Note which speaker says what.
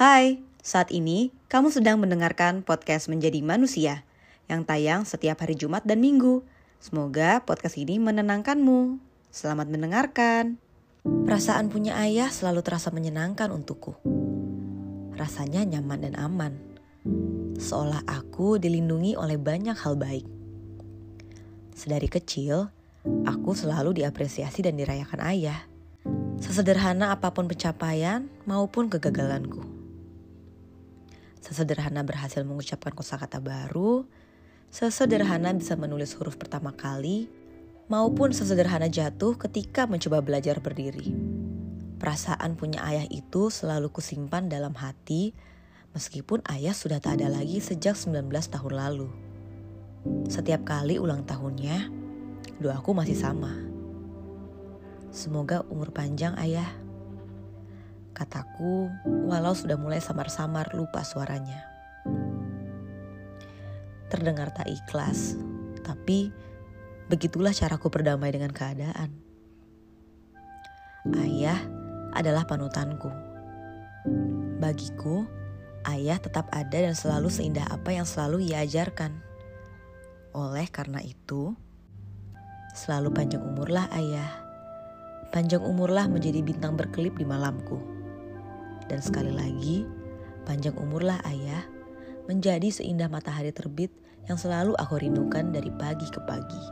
Speaker 1: Hai, saat ini kamu sedang mendengarkan podcast Menjadi Manusia yang tayang setiap hari Jumat dan Minggu. Semoga podcast ini menenangkanmu. Selamat mendengarkan. Perasaan punya ayah selalu terasa menyenangkan untukku. Rasanya nyaman dan aman. Seolah aku dilindungi oleh banyak hal baik. Sedari kecil, aku selalu diapresiasi dan dirayakan ayah. Sesederhana apa pun pencapaian maupun kegagalanku. Sesederhana berhasil mengucapkan kosakata baru, sesederhana bisa menulis huruf pertama kali, maupun sesederhana jatuh ketika mencoba belajar berdiri. Perasaan punya ayah itu selalu kusimpan dalam hati, meskipun ayah sudah tak ada lagi sejak 19 tahun lalu. Setiap kali ulang tahunnya, doaku masih sama. Semoga umur panjang ayah. Kataku walau sudah mulai samar-samar lupa suaranya. Terdengar tak ikhlas, tapi begitulah caraku berdamai dengan keadaan. Ayah adalah panutanku. Bagiku, ayah tetap ada dan selalu seindah apa yang selalu ia ajarkan. Oleh karena itu, selalu panjang umurlah ayah Panjang umurlah menjadi bintang berkelip di malamku. Dan sekali lagi, panjang umurlah ayah, menjadi seindah matahari terbit yang selalu aku rindukan dari pagi ke pagi.